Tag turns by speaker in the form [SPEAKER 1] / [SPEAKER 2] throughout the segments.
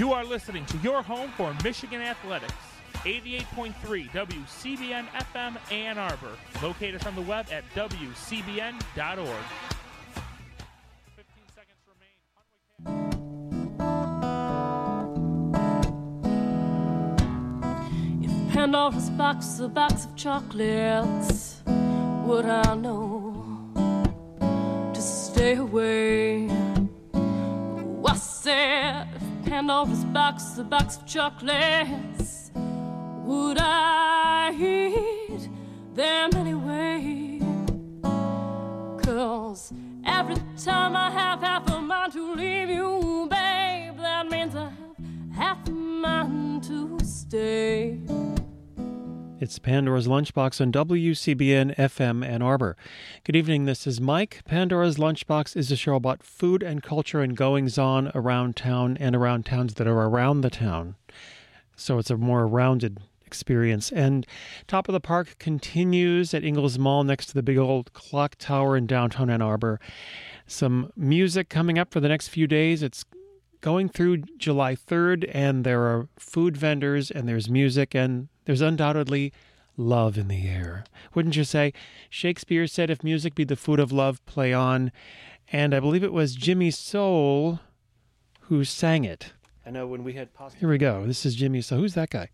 [SPEAKER 1] You are listening to your home for Michigan Athletics. 88.3 WCBN FM Ann Arbor. Locate us on the web at WCBN.org. 15 seconds
[SPEAKER 2] remain. If Pandora's box is a box of chocolates, would I know to stay away? I said, Pandora's box a box of chocolates, would I eat them anyway? Cause every time I have half a mind to leave you, babe, that means I have half a mind to stay.
[SPEAKER 3] It's Pandora's Lunchbox on WCBN FM Ann Arbor. Good evening, this is Mike. Pandora's Lunchbox is a show about food and culture and goings on around town and around towns that are around the town. So it's a more rounded experience. And Top of the Park continues at Ingalls Mall next to the big old clock tower in downtown Ann Arbor. Some music coming up for the next few days. It's going through July 3rd, and there are food vendors, and there's music, and there's undoubtedly love in the air. Wouldn't you say? Shakespeare said, If music be the food of love, play on. And I believe it was Jimmy Soul who sang it. I know when we had. Here we go. This is Jimmy Soul. Who's that guy?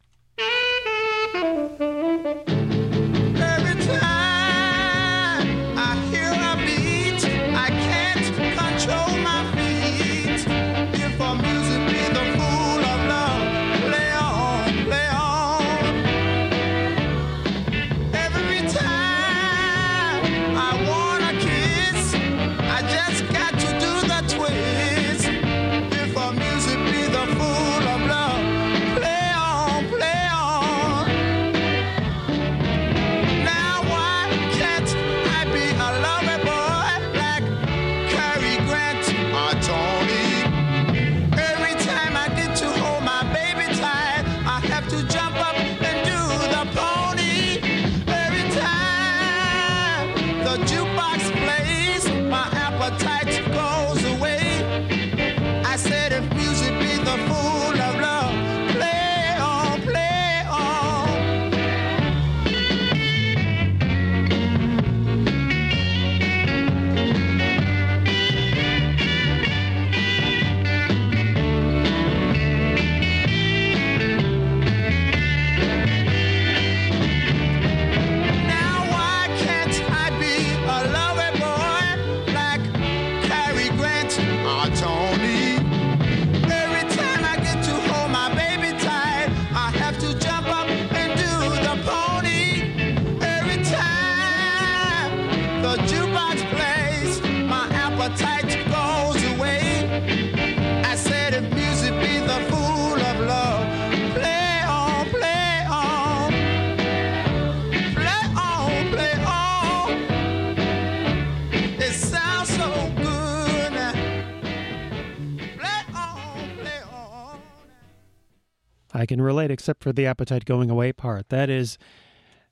[SPEAKER 3] I can relate, except for the appetite going away part. That is,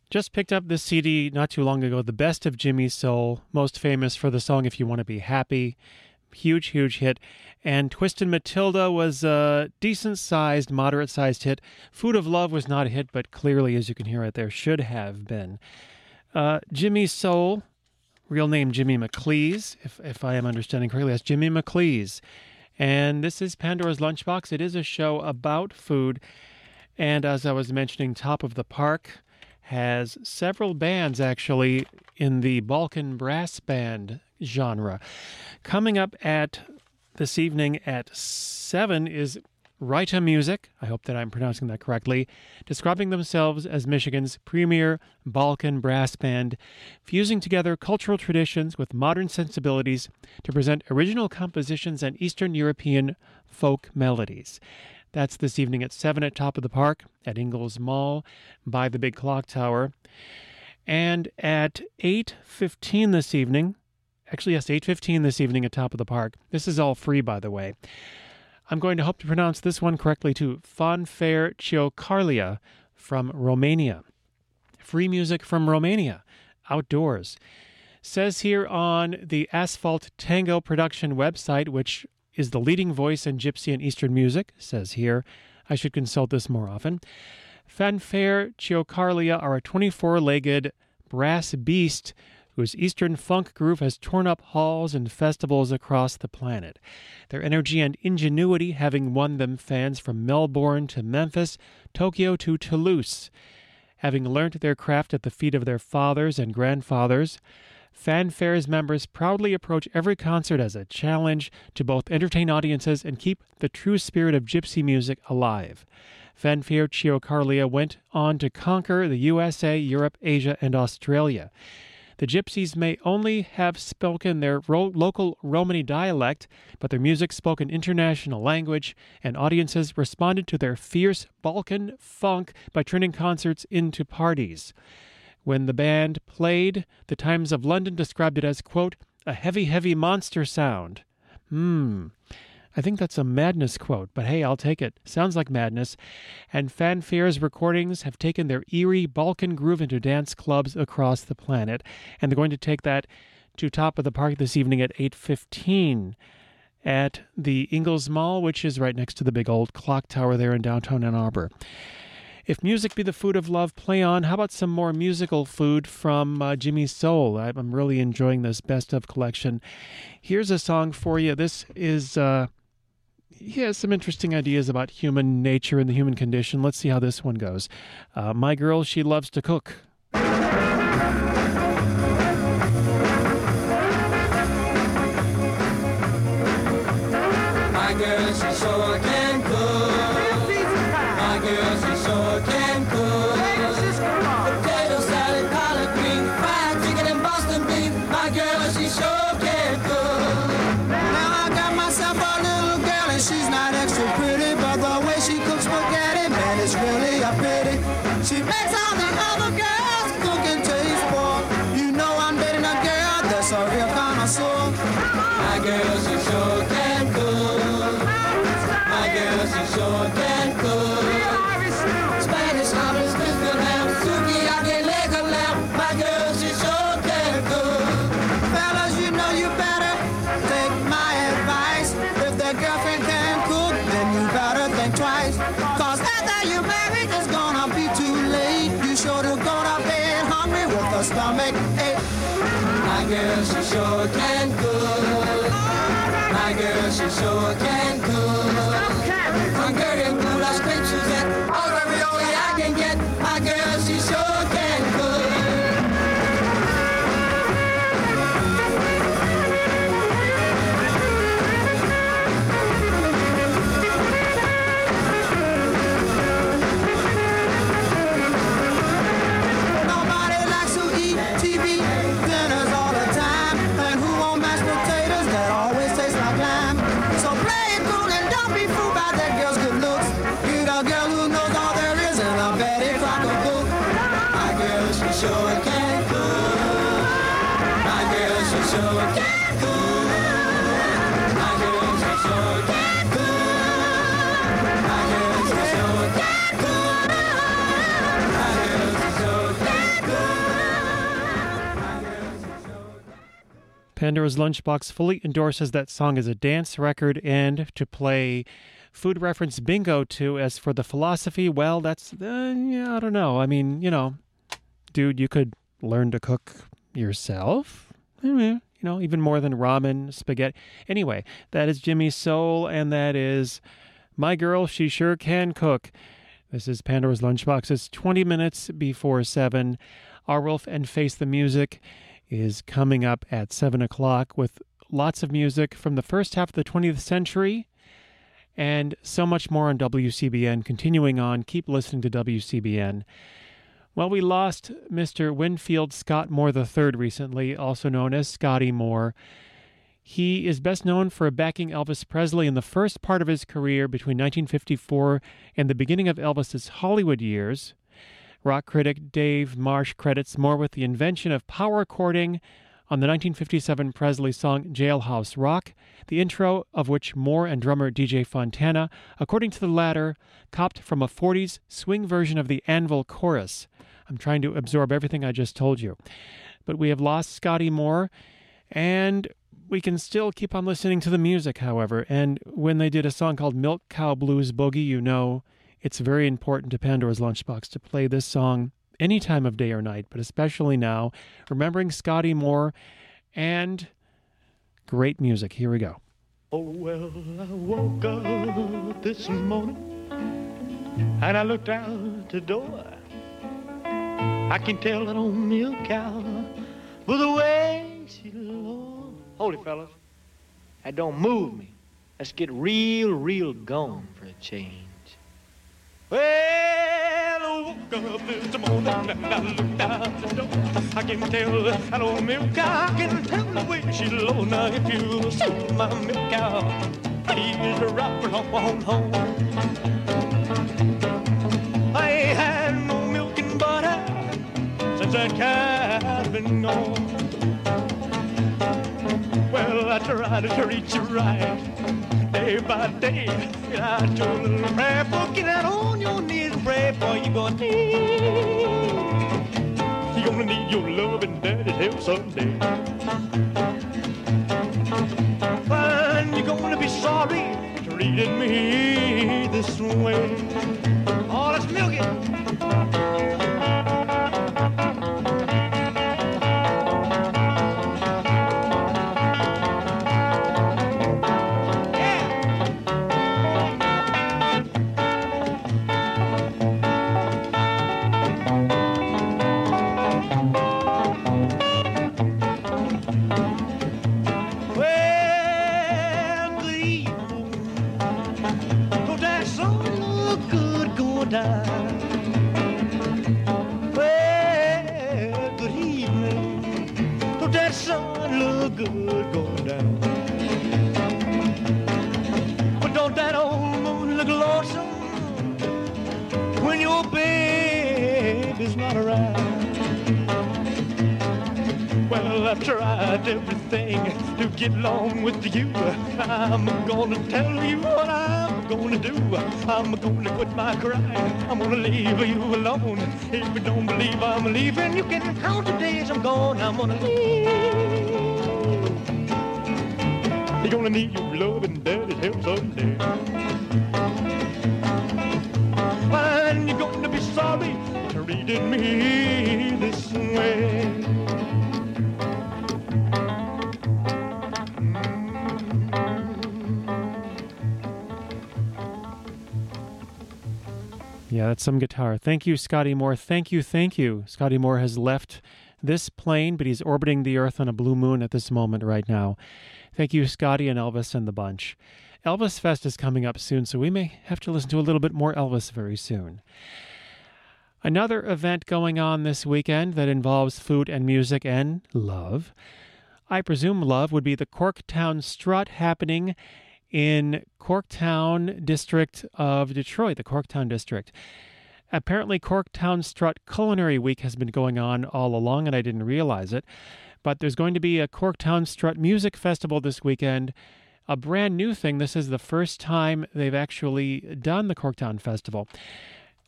[SPEAKER 3] just picked up this CD not too long ago, The Best of Jimmy Soul, most famous for the song If You Want to Be Happy. Huge, huge hit. And Twisted Matilda was a decent sized, moderate sized hit. Food of Love was not a hit, but clearly, as you can hear right there, should have been. Uh, Jimmy Soul, real name Jimmy McCleese, if, if I am understanding correctly, that's Jimmy McCleese. And this is Pandora's Lunchbox. It is a show about food. And as I was mentioning, Top of the Park has several bands actually in the Balkan brass band genre. Coming up at this evening at 7 is Rita Music, I hope that I'm pronouncing that correctly, describing themselves as Michigan's premier Balkan brass band, fusing together cultural traditions with modern sensibilities to present original compositions and Eastern European folk melodies. That's this evening at 7 at Top of the Park at Ingalls Mall by the Big Clock Tower. And at 8.15 this evening, actually yes, 8.15 this evening at Top of the Park. This is all free, by the way. I'm going to hope to pronounce this one correctly too. Fanfare Ciocărlia from Romania. Free music from Romania, outdoors. Says here on the Asphalt Tango production website, which is the leading voice in Gypsy and Eastern music, says here. I should consult this more often. Fanfare Ciocărlia are a 24 legged brass beast whose Eastern funk groove has torn up halls and festivals across the planet. Their energy and ingenuity having won them fans from Melbourne to Memphis, Tokyo to Toulouse. Having learnt their craft at the feet of their fathers and grandfathers, Fanfare's members proudly approach every concert as a challenge to both entertain audiences and keep the true spirit of gypsy music alive. Fanfare Ciocărlia went on to conquer the USA, Europe, Asia, and Australia. The Gypsies may only have spoken their ro- local Romany dialect, but their music spoke an international language, and audiences responded to their fierce Balkan funk by turning concerts into parties. When the band played, the Times of London described it as, quote, a heavy, heavy monster sound. Hmm. I think that's a madness quote, but hey, I'll take it. Sounds like madness. And Fanfare's recordings have taken their eerie Balkan groove into dance clubs across the planet, and they're going to take that to top of the park this evening at 8:15 at the Ingalls Mall, which is right next to the big old clock tower there in downtown Ann Arbor. If music be the food of love, play on. How about some more musical food from uh, Jimmy Soul? I'm really enjoying this best of collection. Here's a song for you. This is. Uh, he has some interesting ideas about human nature and the human condition. Let's see how this one goes. Uh, my girl, she loves to cook. Pandora's Lunchbox fully endorses that song as a dance record and to play food reference bingo to. As for the philosophy, well, that's, uh, yeah, I don't know. I mean, you know, dude, you could learn to cook yourself. I you know, even more than ramen, spaghetti. Anyway, that is Jimmy's Soul, and that is My Girl, She Sure Can Cook. This is Pandora's Lunchbox. It's 20 minutes before 7. Arwulf and Face the Music is coming up at 7 o'clock with lots of music from the first half of the 20th century and so much more on WCBN. Continuing on, keep listening to WCBN. Well, we lost Mr. Winfield Scott Moore III recently, also known as Scotty Moore. He is best known for backing Elvis Presley in the first part of his career between 1954 and the beginning of Elvis's Hollywood years. Rock critic Dave Marsh credits Moore with the invention of power chording on the 1957 Presley song Jailhouse Rock, the intro of which Moore and drummer DJ Fontana, according to the latter, copped from a 40s swing version of the Anvil chorus. I'm trying to absorb everything I just told you. But we have lost Scotty Moore, and We can still keep on listening to the music, however, and when they did a song called Milk Cow Blues Boogie, you know it's very important to Pandora's Lunchbox to play this song any time of day or night, but especially now, remembering Scotty Moore and great music. Here we go.
[SPEAKER 4] Oh, well, I woke up this morning and I looked out the door. I can tell that old milk cow by the way she looks. Hold it, fellas. That don't move me. Let's get real, real gone for a change. Well, I woke up this morning and I looked out the door. I can tell that old milk cow. I can tell the way she low. Now if you see my milk cow, please drop her on home. I ain't had no milk and butter since that cow's been gone. I tried to treat you right day by day. I told a little prayer for get out on your knees pray for you gonna need. You're gonna need your love and daddy's help someday. And you're gonna be sorry treating me this way. Oh, let's. I've tried everything to get along with you. I'm gonna tell you what I'm gonna do. I'm gonna quit my crying. I'm gonna leave you alone. If you don't believe I'm leaving, you can count the days I'm gone. I'm gonna leave. You're gonna need your love and daddy's help someday. And you're gonna be sorry for treating me this way.
[SPEAKER 3] Yeah, that's some guitar. Thank you, Scotty Moore. Thank you, thank you. Scotty Moore has left this plane, but he's orbiting the Earth on a blue moon at this moment right now. Thank you, Scotty and Elvis and the bunch. Elvis Fest is coming up soon, so we may have to listen to a little bit more Elvis very soon. Another event going on this weekend that involves food and music and love. I presume love would be the Corktown Strut happening in Corktown district of Detroit, the Corktown district. Apparently, Corktown Strut Culinary Week has been going on all along, and I didn't realize it. But there's going to be a Corktown Strut Music Festival this weekend, a brand new thing. This is the first time they've actually done the Corktown Festival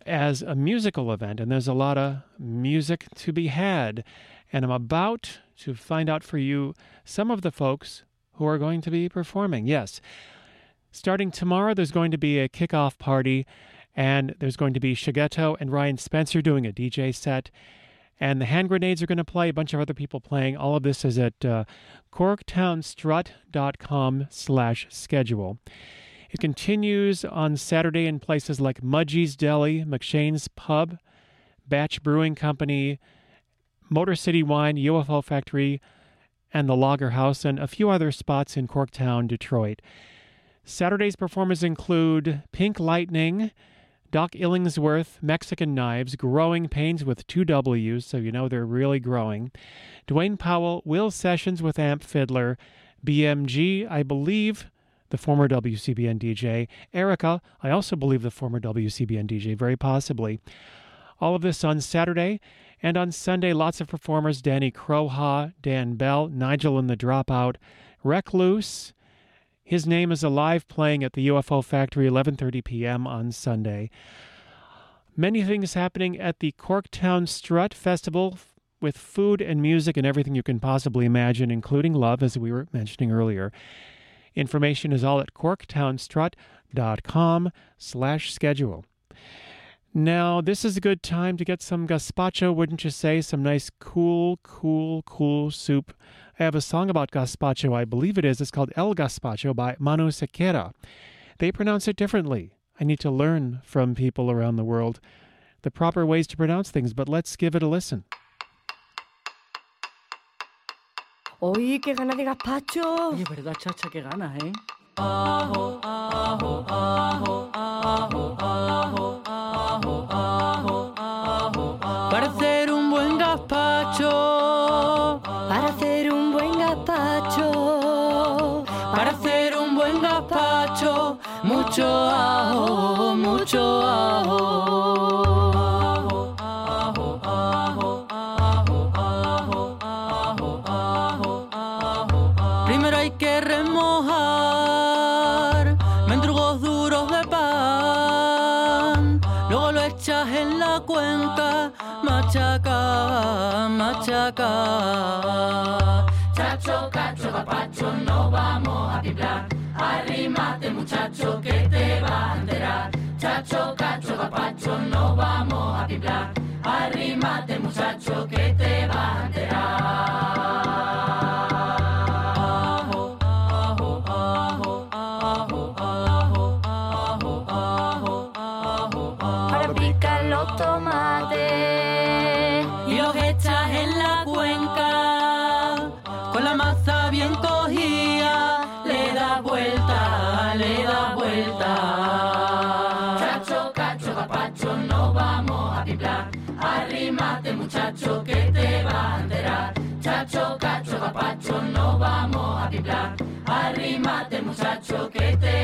[SPEAKER 3] as a musical event, and there's a lot of music to be had. And I'm about to find out for you some of the folks who are going to be performing. Yes. Starting tomorrow, there's going to be a kickoff party, and there's going to be Shigeto and Ryan Spencer doing a DJ set. And the hand grenades are going to play, a bunch of other people playing. All of this is at uh, corktownstrut.com slash schedule. It continues on Saturday in places like Mudgie's Deli, McShane's Pub, Batch Brewing Company, Motor City Wine, UFO Factory, and the Lager House, and a few other spots in Corktown, Detroit. Saturday's performers include Pink Lightning, Doc Illingsworth, Mexican Knives, Growing Pains with two W's, so you know they're really growing, Dwayne Powell, Will Sessions with Amp Fiddler, BMG, I believe the former WCBN DJ, Erica, I also believe the former WCBN DJ, very possibly. All of this on Saturday. And on Sunday, lots of performers Danny Crowha, Dan Bell, Nigel and the Dropout, Recluse. His name is alive playing at the UFO Factory, 11:30 p.m. on Sunday. Many things happening at the Corktown Strut Festival with food and music and everything you can possibly imagine, including love, as we were mentioning earlier. Information is all at corktownstrut.com slash schedule. Now, this is a good time to get some gazpacho, wouldn't you say? Some nice, cool, cool, cool soup. I have a song about gazpacho, I believe it is. It's called El Gazpacho by Manu Sequeira. They pronounce it differently. I need to learn from people around the world the proper ways to pronounce things, but let's give it a listen.
[SPEAKER 5] Oye, qué ganas de gazpacho.
[SPEAKER 6] Oye, ¿verdad, chacha? Qué ganas, ¿eh? Para mucho ajo, mucho ajo. Primero hay que remojar mendrugos duros de pan. Luego lo echas en la cuenca, machaca, machaca. Chacho, cacho, capacho, no vamos a piplar. Arrímate, muchacho, que te va a enterar. Chacho, cacho, capacho, no vamos a piplar. Arrímate, muchacho, que te va a enterar. Muchacho que te va a enterar. Chacho cacho capacho no vamos a piplar arrímate muchacho que te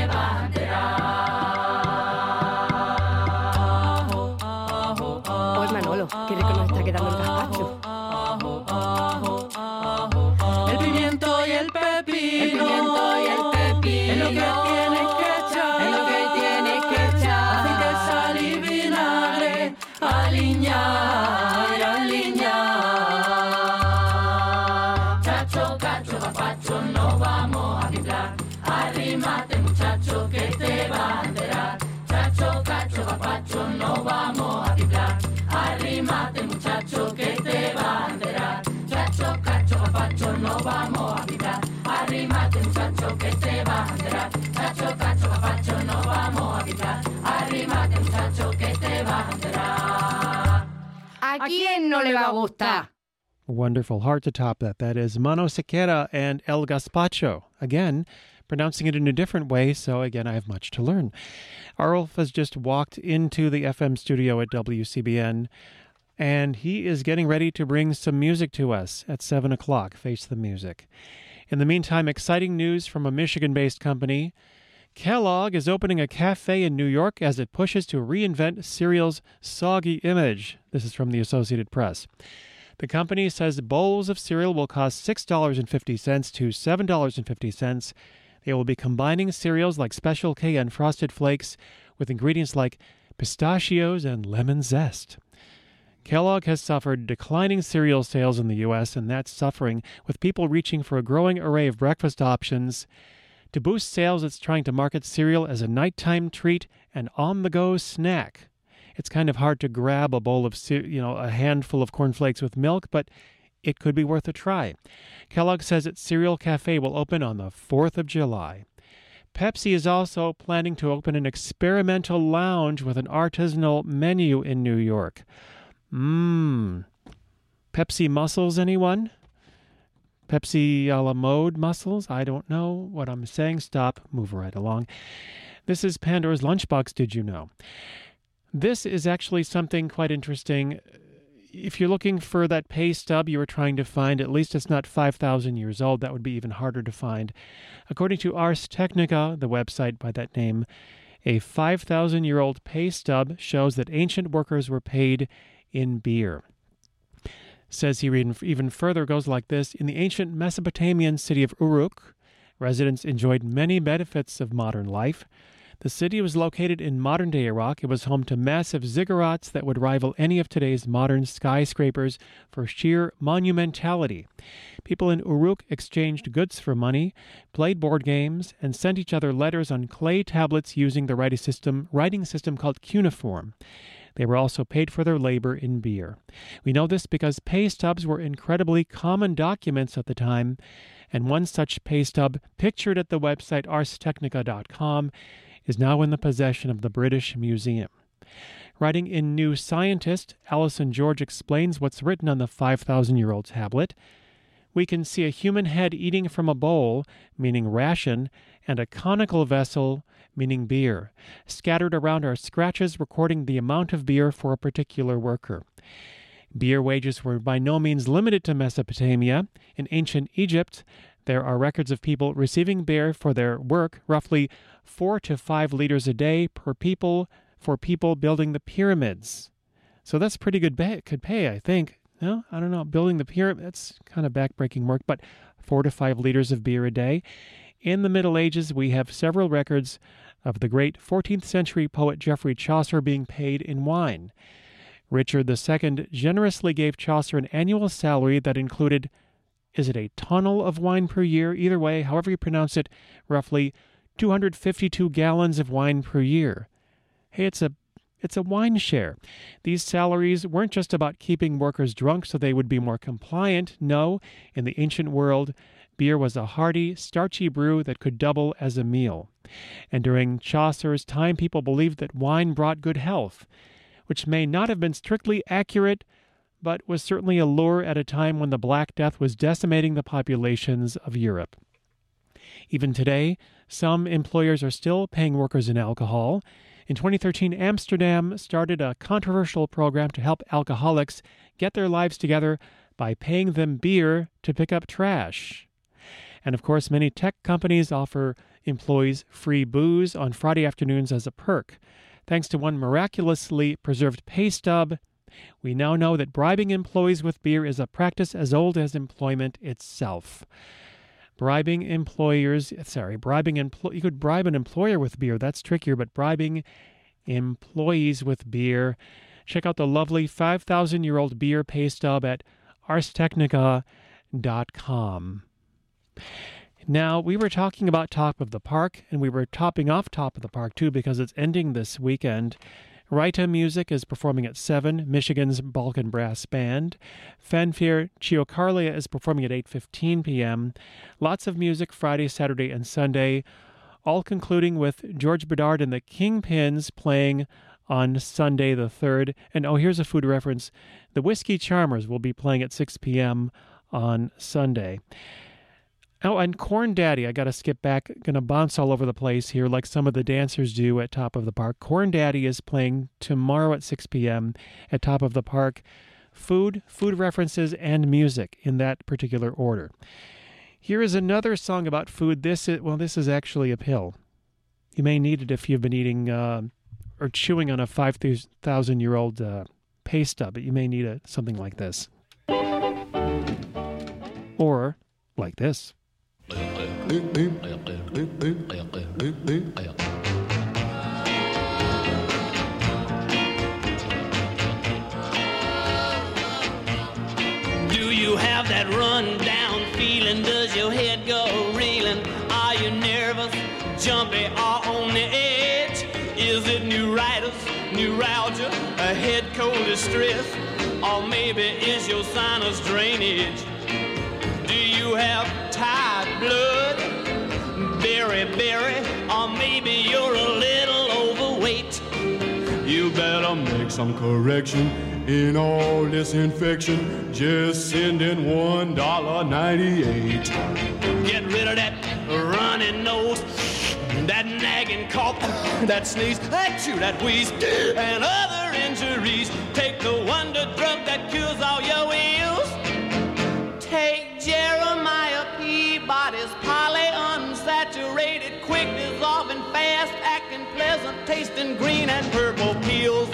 [SPEAKER 6] Arrímate, que te va a enterar. Chacho, cacho, capacho, no vamos a piplar. Arrímate, muchacho, que te va a enterar.
[SPEAKER 5] ¿A quién no le va a gustar?
[SPEAKER 3] Wonderful. Hard to top that. That is Mano Sequeira and El Gazpacho. Again, pronouncing it in a different way, so again, I have much to learn. Arwulf has just walked into the FM studio at WCBN, and he is getting ready to bring some music to us at 7 o'clock. Face the music. In the meantime, exciting news from a Michigan based company. Kellogg is opening a cafe in New York as it pushes to reinvent cereal's soggy image. This is from the Associated Press. The company says bowls of cereal will cost $6.50 to $7.50. They will be combining cereals like Special K and Frosted Flakes with ingredients like pistachios and lemon zest. Kellogg has suffered declining cereal sales in the U.S., and that's suffering with people reaching for a growing array of breakfast options. To boost sales, it's trying to market cereal as a nighttime treat and on the go snack. It's kind of hard to grab a bowl of, you know, a handful of cornflakes with milk, but it could be worth a try. Kellogg says its cereal cafe will open on the 4th of July. Pepsi is also planning to open an experimental lounge with an artisanal menu in New York. Mmm. Pepsi mussels, anyone? Pepsi a la mode muscles? I don't know what I'm saying. Stop. Move right along. This is Pandora's Lunchbox, did you know? This is actually something quite interesting. If you're looking for that pay stub you were trying to find, at least it's not 5,000 years old. That would be even harder to find. According to Ars Technica, the website by that name, a 5,000 year old pay stub shows that ancient workers were paid in beer. Says he even, further goes like this In the ancient Mesopotamian city of Uruk, residents enjoyed many benefits of modern life. The city was located in modern day Iraq. It was home to massive ziggurats that would rival any of today's modern skyscrapers for sheer monumentality. People in Uruk exchanged goods for money, played board games, and sent each other letters on clay tablets using the writing system, writing system called cuneiform. They were also paid for their labor in beer. We know this because pay stubs were incredibly common documents at the time, and one such pay stub, pictured at the website arstechnica.com, is now in the possession of the British Museum. Writing in New Scientist, Allison George explains what's written on the 5,000 year old tablet. We can see a human head eating from a bowl, meaning ration, and a conical vessel, meaning beer. Scattered around are scratches recording the amount of beer for a particular worker. Beer wages were by no means limited to Mesopotamia. In ancient Egypt, there are records of people receiving beer for their work, roughly four to five liters a day per people for people building the pyramids. So that's pretty good pay, could pay, I think. No, I don't know. Building the pyramid, that's kind of backbreaking work, but four to five liters of beer a day. In the Middle Ages, we have several records of the great 14th century poet Geoffrey Chaucer being paid in wine. Richard II generously gave Chaucer an annual salary that included, is it a tunnel of wine per year? Either way, however you pronounce it, roughly 252 gallons of wine per year. Hey, it's a it's a wine share. These salaries weren't just about keeping workers drunk so they would be more compliant. No, in the ancient world, beer was a hearty, starchy brew that could double as a meal. And during Chaucer's time, people believed that wine brought good health, which may not have been strictly accurate, but was certainly a lure at a time when the Black Death was decimating the populations of Europe. Even today, some employers are still paying workers in alcohol. In 2013, Amsterdam started a controversial program to help alcoholics get their lives together by paying them beer to pick up trash. And of course, many tech companies offer employees free booze on Friday afternoons as a perk. Thanks to one miraculously preserved pay stub, we now know that bribing employees with beer is a practice as old as employment itself. Bribing employers, sorry, bribing empl- you could bribe an employer with beer. That's trickier, but bribing employees with beer. Check out the lovely 5,000 year old beer pay stub at arstechnica.com. Now, we were talking about Top of the Park, and we were topping off Top of the Park too because it's ending this weekend. Raita Music is performing at 7, Michigan's Balkan Brass Band. Fanfare Ciocărlia is performing at 8.15 p.m. Lots of music Friday, Saturday, and Sunday, all concluding with George Bedard and the Kingpins playing on Sunday the 3rd. And oh, here's a food reference. The Whiskey Charmers will be playing at 6 p.m. on Sunday. Oh, and Corn Daddy, I got to skip back. Going to bounce all over the place here like some of the dancers do at Top of the Park. Corn Daddy is playing tomorrow at 6 p.m. at Top of the Park. Food, food references, and music in that particular order. Here is another song about food. This is, well, this is actually a pill. You may need it if you've been eating uh, or chewing on a 5,000 year old uh, pay stub, but you may need a, something like this. Or like this.
[SPEAKER 7] Distress? Or maybe is your sinus drainage? Do you have tired blood? Berry, berry, or maybe you're a little overweight. You better make some correction in all this infection. Just send in $1.98. Get rid of that running nose, that nagging cough, that sneeze, that chew, that wheeze, and other injuries. Take the wonder drug that cures all your ills. Pleasant tasting green and purple pills.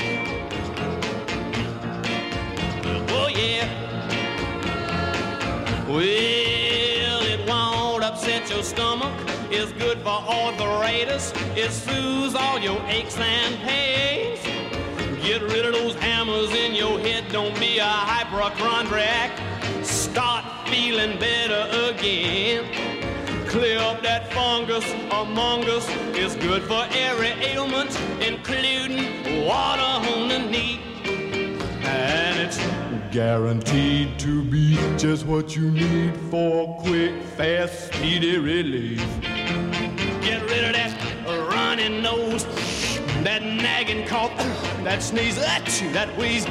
[SPEAKER 7] Oh yeah. Well, it won't upset your stomach is good for arthritis. It soothes all your aches and pains. Get rid of those hammers in your head. Don't be a hypochondriac. Start feeling better again. Clear up that fungus among us. It's good for every ailment, including water on the knee. And it's
[SPEAKER 8] Guaranteed to be just what you need for quick, fast, speedy relief.
[SPEAKER 7] Get rid of that running nose, that nagging cough, that sneeze, that wheeze,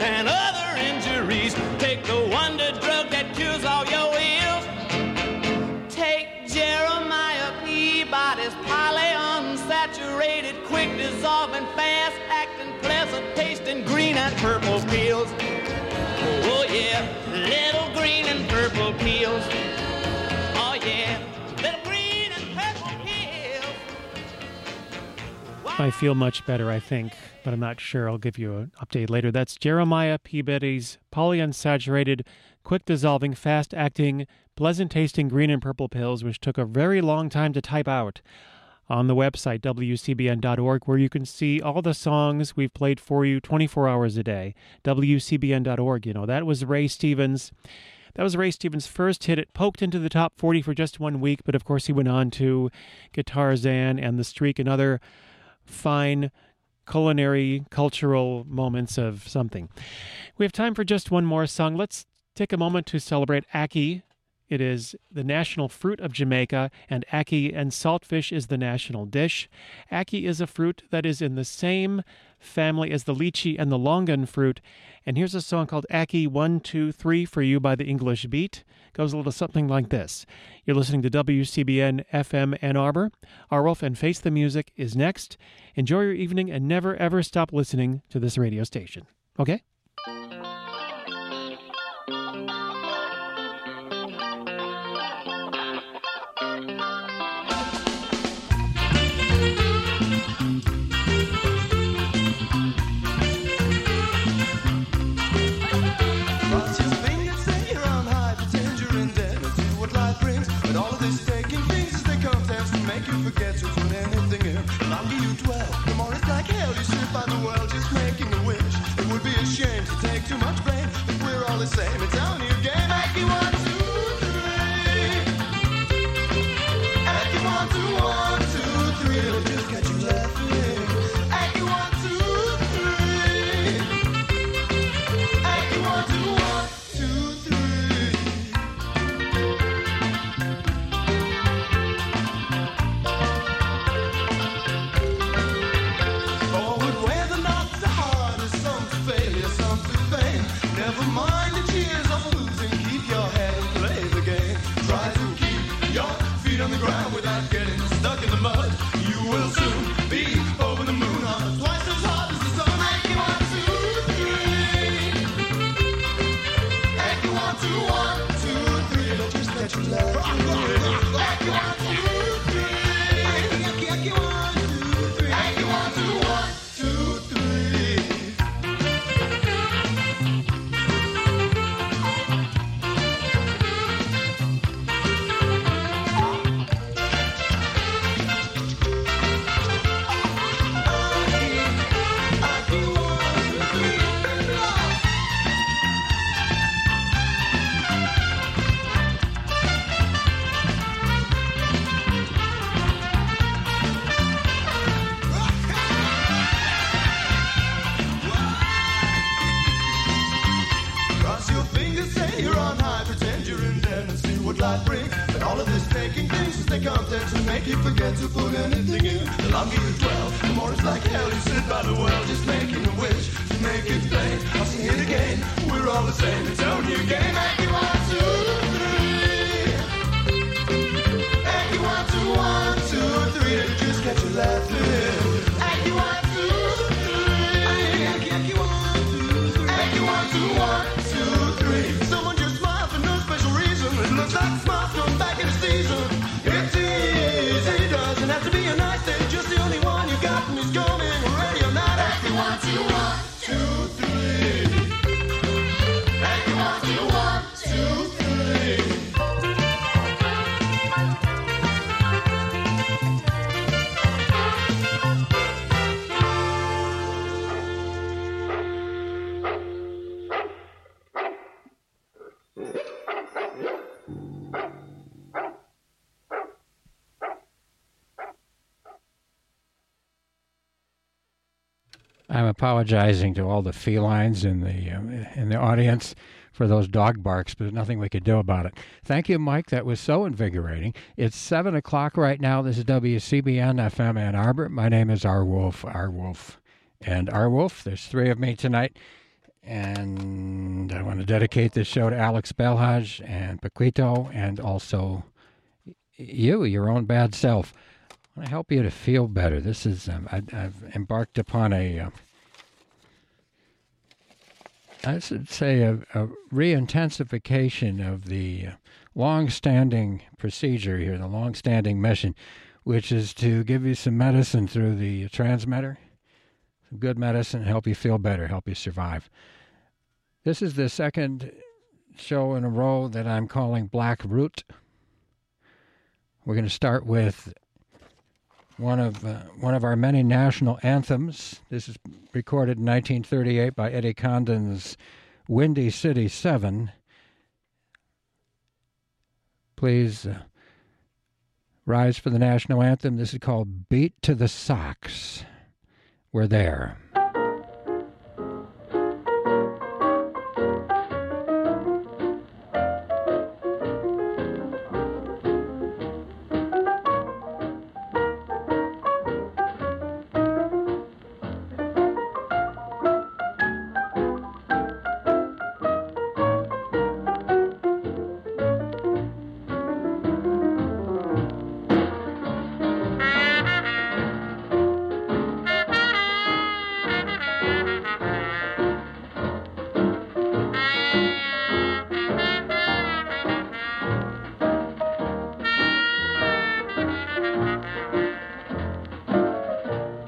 [SPEAKER 7] and other injuries. Take the wonder drug that cures all your ills. Quick dissolving, fast acting, pleasant tasting green and purple pills. Oh yeah, little green and purple pills. Oh yeah, little green and purple pills.
[SPEAKER 3] I feel much better, I think, but I'm not sure. I'll give you an update later. That's Jeremiah Peabody's polyunsaturated, quick dissolving, fast acting, pleasant tasting green and purple pills, which took a very long time to type out on the website wcbn.org, where you can see all the songs we've played for you 24 hours a day. wcbn.org, you know, that was Ray Stevens. That was Ray Stevens' first hit. It poked into the top 40 for just one week, but of course he went on to Guitarzan and The Streak and other fine culinary, cultural moments of something. We have time for just one more song. Let's take a moment to celebrate Ackee. It is the national fruit of Jamaica, and ackee and saltfish is the national dish. Ackee is a fruit that is in the same family as the lychee and the longan fruit. And here's a song called Ackee 123 for you by the English Beat. Goes a little something like this. You're listening to WCBN FM Ann Arbor. Arwulf and Face the Music is next. Enjoy your evening and never ever stop listening to this radio station. Okay?
[SPEAKER 9] We're
[SPEAKER 10] I'm apologizing to all the felines in the um, in the audience for those dog barks, but there's nothing we could do about it. Thank you, Mike. That was so invigorating. It's seven o'clock right now. This is WCBN FM Ann Arbor. My name is Arwulf. R Wolf, and Arwulf. There's three of me tonight, and I want to dedicate this show to Alex Belhaj and Paquito, and also you, your own bad self. I want to help you to feel better. This is um, I, I've embarked upon a. Uh, I should say a, a re-intensification of the uh, long-standing procedure here, the long-standing mission, which is to give you some medicine through the transmitter, some good medicine, help you feel better, help you survive. This is the second show in a row that I'm calling Black Root. We're going to start with one of uh, one of our many national anthems. This is recorded in 1938 by Eddie Condon's Windy City Seven. Please uh, rise for the national anthem. This is called "Beat to the Socks." We're there.